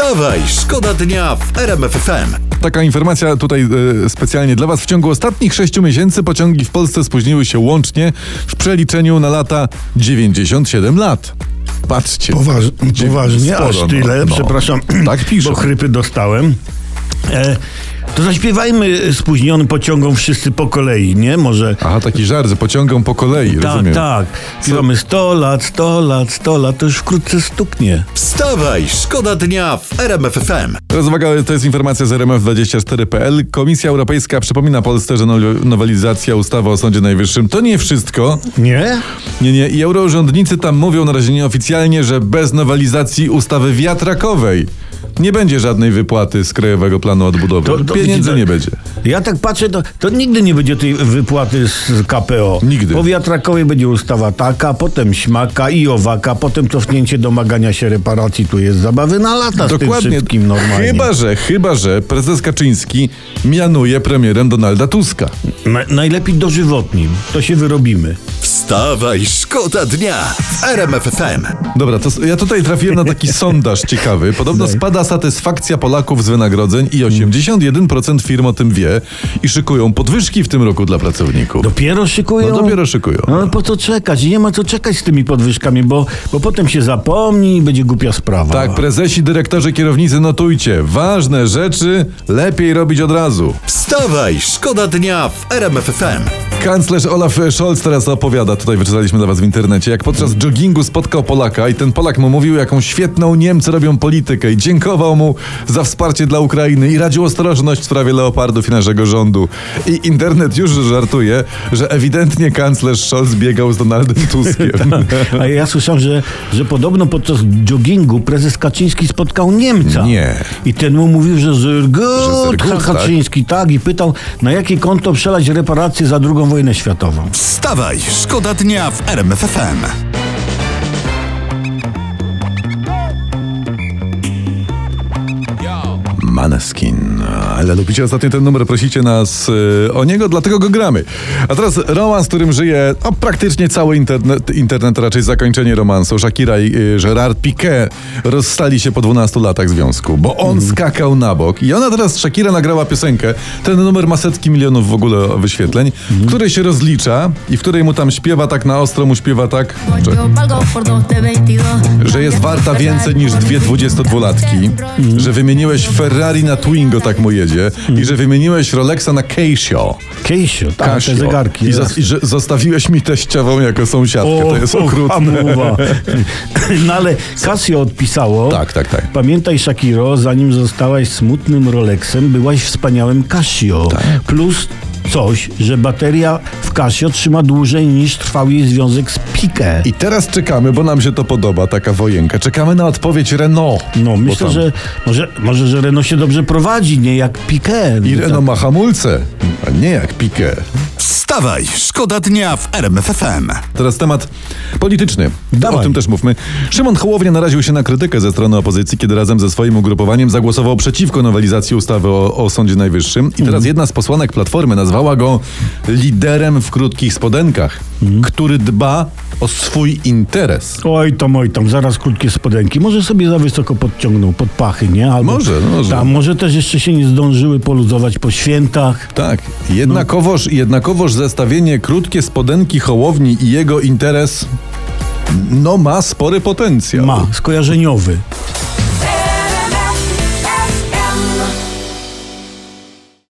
Wstawaj, szkoda dnia w RMF FM. Taka informacja tutaj e, specjalnie dla Was. W ciągu ostatnich 6 miesięcy pociągi w Polsce spóźniły się łącznie w przeliczeniu na lata 97 lat. Patrzcie. Poważ, poważnie, sporo, aż no, tyle, no. przepraszam, Tak piszą. bo chrypy dostałem. E, to zaśpiewajmy spóźnionym pociągom wszyscy po kolei, nie? Może... Aha, taki żart, że pociągam po kolei, Tak, rozumiem. tak. Śpiewamy 100 lat, 100 lat, 100 lat, to już wkrótce stuknie. Wstawaj, szkoda dnia w RMF FM. Teraz uwaga, to jest informacja z RMF24.pl. Komisja Europejska przypomina Polsce, że now- nowelizacja ustawy o Sądzie Najwyższym to nie wszystko. Nie? Nie, nie. I eurourządnicy tam mówią na razie nieoficjalnie, że bez nowelizacji ustawy wiatrakowej nie będzie żadnej wypłaty z Krajowego Planu Odbudowy. To- to Pieniędzy widzicie, nie będzie. Ja tak patrzę, to, to nigdy nie będzie tej wypłaty z KPO. Nigdy. Po wiatrakowej będzie ustawa taka, potem śmaka i owaka, potem cofnięcie domagania się reparacji. Tu jest zabawy na lata z tym Dokładnie. wszystkim normalnie. Chyba, że, chyba, że prezes Kaczyński mianuje premierem Donalda Tuska. Na, najlepiej dożywotnim. To się wyrobimy. Wstawaj, szkoda dnia w RMF FM. Dobra, to ja tutaj trafiłem na taki sondaż ciekawy. Podobno spada satysfakcja Polaków z wynagrodzeń i 81% firm o tym wie i szykują podwyżki w tym roku dla pracowników. Dopiero szykują? No dopiero szykują. No ale po co czekać? Nie ma co czekać z tymi podwyżkami, bo, bo potem się zapomni i będzie głupia sprawa. Tak, prezesi, dyrektorzy, kierownicy, notujcie. Ważne rzeczy lepiej robić od razu. Wstawaj, szkoda dnia w RMF FM. Kanclerz Olaf Scholz teraz opowiada, tutaj wyczytaliśmy dla was w internecie, jak podczas joggingu spotkał Polaka i ten Polak mu mówił, jaką świetną Niemcy robią politykę i dziękował mu za wsparcie dla Ukrainy i radził ostrożność w sprawie leopardów i naszego rządu. I internet już żartuje, że ewidentnie kanclerz Scholz biegał z Donaldem Tuskiem. A ja słyszałem, że, że podobno podczas joggingu prezes Kaczyński spotkał Niemca. Nie. I ten mu mówił, że Zergut Zergut, Kaczyński, tak. I pytał, na jakie konto przelać reparacje za II wojnę światową. Wstawaj, szkoda dnia w RMF FM. Maneskin. Ale lubicie ostatnio ten numer, prosicie nas y, o niego, dlatego go gramy. A teraz romans, którym żyje no, praktycznie cały internet, internet, raczej zakończenie romansu. Shakira i y, Gerard Piqué rozstali się po 12 latach związku, bo on skakał na bok i ona teraz, Shakira nagrała piosenkę, ten numer ma setki milionów w ogóle wyświetleń, w której się rozlicza i w której mu tam śpiewa tak na ostro, mu śpiewa tak, że, Yo valgo por dos de 22. że jest warta więcej niż dwie 22-latki, że wymieniłeś Ferrari na Twingo, tak mu jedzie, i że wymieniłeś Rolexa na Casio. Casio, tak, Casio. te zegarki. I, I że zostawiłeś mi teściową jako sąsiadkę. to jest okrutne. hamuwa. No ale Casio odpisało. Tak, tak, tak. Pamiętaj, Shakiro, zanim zostałaś smutnym Rolexem, byłaś wspaniałym Casio. Tak. Plus coś, że bateria w Casio trzyma dłużej niż trwał jej związek z Piqué. I teraz czekamy, bo nam się to podoba, taka wojenka. Czekamy na odpowiedź Renault. No, myślę, tam- że może, może, że Renault się dobrze prowadzi, nie jak Piqué. I No Renault ma hamulce, a nie jak Piqué. Wstawaj, szkoda dnia w RMF FM. Teraz temat polityczny. Dawaj. O tym też mówmy. Szymon Hołownia naraził się na krytykę ze strony opozycji, kiedy razem ze swoim ugrupowaniem zagłosował przeciwko nowelizacji ustawy o, o Sądzie Najwyższym. I teraz jedna z posłanek Platformy nazwała go liderem w krótkich spodenkach, który dba o swój interes. Oj tam, oj tam, zaraz krótkie spodenki. Może sobie za wysoko podciągnął pod pachy, nie? Albo, Może, może. Tam, może też jeszcze się nie zdążyły poluzować po świętach. Tak, jednakowoż, jednakowoż zestawienie krótkie spodenki Hołowni i jego interes no ma spory potencjał. Ma, skojarzeniowy.